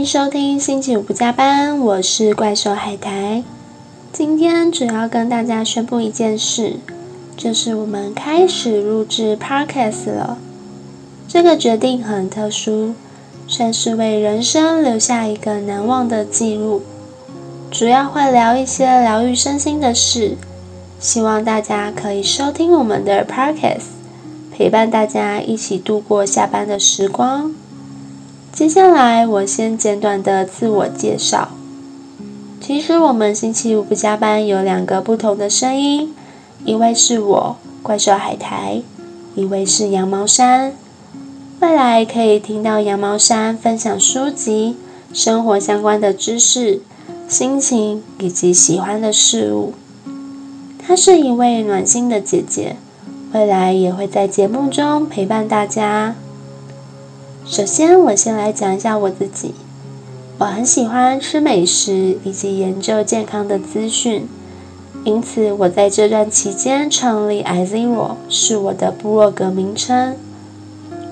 迎收听星期五不加班，我是怪兽海苔。今天主要跟大家宣布一件事，就是我们开始录制 Podcast 了。这个决定很特殊，算是为人生留下一个难忘的记录。主要会聊一些疗愈身心的事，希望大家可以收听我们的 Podcast，陪伴大家一起度过下班的时光。接下来，我先简短的自我介绍。其实我们星期五不加班有两个不同的声音，一位是我怪兽海苔，一位是羊毛衫。未来可以听到羊毛衫分享书籍、生活相关的知识、心情以及喜欢的事物。她是一位暖心的姐姐，未来也会在节目中陪伴大家。首先，我先来讲一下我自己。我很喜欢吃美食以及研究健康的资讯，因此我在这段期间创立 iZero 是我的部落格名称。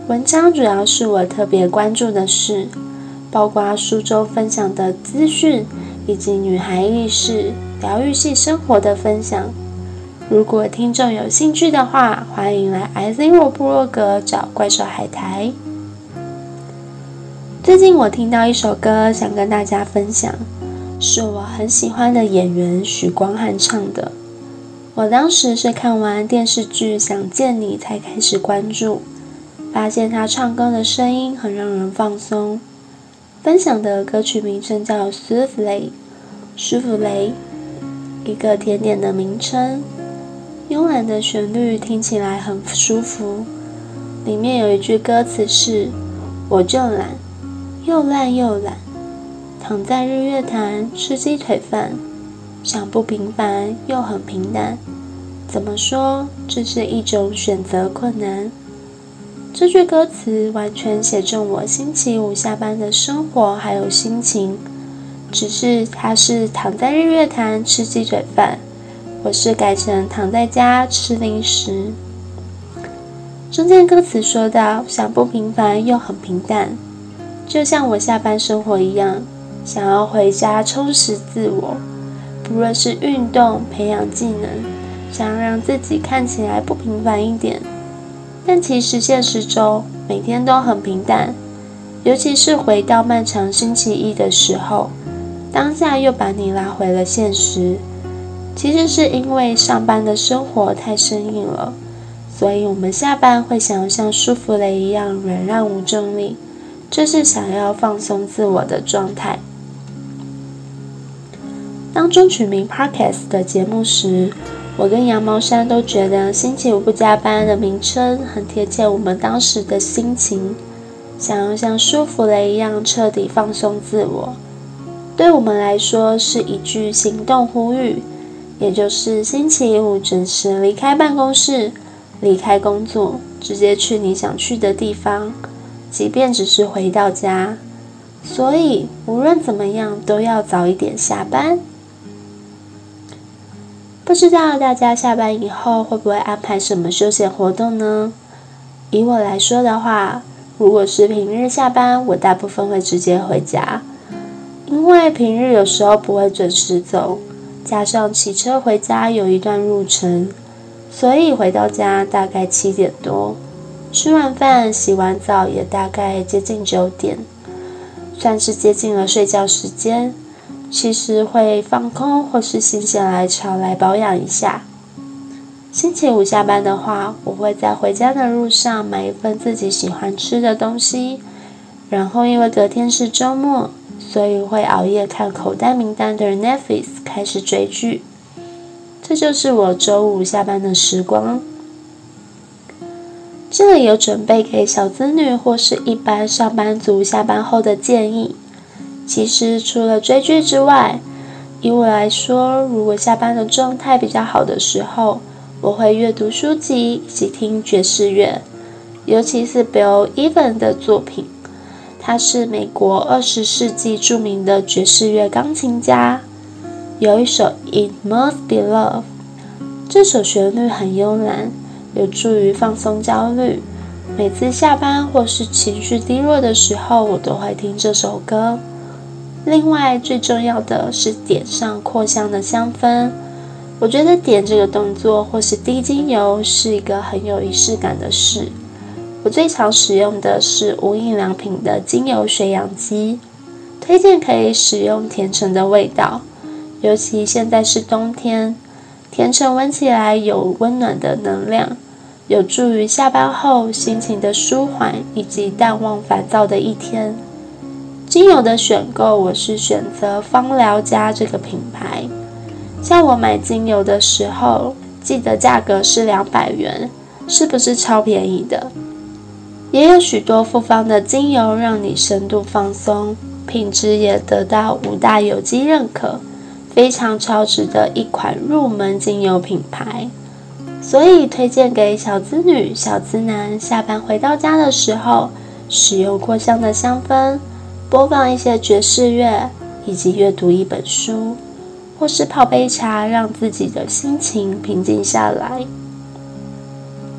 文章主要是我特别关注的事，包括书中分享的资讯，以及女孩意识、疗愈系生活的分享。如果听众有兴趣的话，欢迎来 iZero 部落格找怪兽海苔。最近我听到一首歌，想跟大家分享，是我很喜欢的演员许光汉唱的。我当时是看完电视剧《想见你》才开始关注。发现他唱歌的声音很让人放松。分享的歌曲名称叫《舒芙蕾》，舒芙蕾，一个甜点的名称。慵懒的旋律听起来很舒服。里面有一句歌词是：“我就懒，又烂又懒，躺在日月潭吃鸡腿饭，想不平凡又很平淡。怎么说？这是一种选择困难。”这句歌词完全写中我星期五下班的生活还有心情，只是它是躺在日月潭吃鸡腿饭，我是改成躺在家吃零食。中间歌词说到想不平凡又很平淡，就像我下班生活一样，想要回家充实自我，不论是运动培养技能，想让自己看起来不平凡一点。但其实现实中每天都很平淡，尤其是回到漫长星期一的时候，当下又把你拉回了现实。其实是因为上班的生活太生硬了，所以我们下班会想要像舒芙蕾一样软烂无重力，这是想要放松自我的状态。当中取名 Podcast 的节目时。我跟羊毛衫都觉得“星期五不加班”的名称很贴切我们当时的心情，想要像舒芙蕾一样彻底放松自我。对我们来说是一句行动呼吁，也就是星期五准时离开办公室，离开工作，直接去你想去的地方，即便只是回到家。所以无论怎么样，都要早一点下班。不知道大家下班以后会不会安排什么休闲活动呢？以我来说的话，如果是平日下班，我大部分会直接回家，因为平日有时候不会准时走，加上骑车回家有一段路程，所以回到家大概七点多，吃完饭洗完澡也大概接近九点，算是接近了睡觉时间。其实会放空，或是心血来潮来保养一下。星期五下班的话，我会在回家的路上买一份自己喜欢吃的东西，然后因为隔天是周末，所以会熬夜看口袋名单的 Netflix 开始追剧。这就是我周五下班的时光。这里有准备给小子女或是一般上班族下班后的建议。其实除了追剧之外，以我来说，如果下班的状态比较好的时候，我会阅读书籍以及听爵士乐，尤其是 Bill Evans 的作品。他是美国二十世纪著名的爵士乐钢琴家，有一首《It Must Be Love》，这首旋律很慵懒，有助于放松焦虑。每次下班或是情绪低落的时候，我都会听这首歌。另外，最重要的是点上扩香的香氛。我觉得点这个动作或是滴精油是一个很有仪式感的事。我最常使用的是无印良品的精油水养机，推荐可以使用甜橙的味道，尤其现在是冬天，甜橙闻起来有温暖的能量，有助于下班后心情的舒缓以及淡忘烦躁的一天。精油的选购，我是选择芳疗家这个品牌。像我买精油的时候，记得价格是两百元，是不是超便宜的？也有许多复方的精油让你深度放松，品质也得到五大有机认可，非常超值的一款入门精油品牌。所以推荐给小资女、小资男，下班回到家的时候，使用扩香的香氛，播放一些爵士乐，以及阅读一本书。或是泡杯茶，让自己的心情平静下来。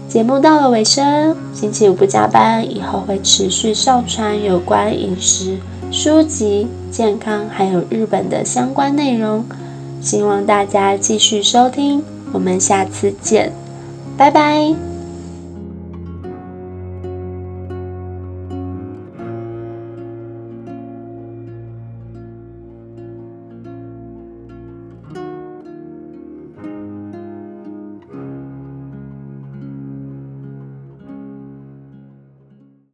节目到了尾声，星期五不加班，以后会持续上传有关饮食、书籍、健康还有日本的相关内容，希望大家继续收听。我们下次见，拜拜。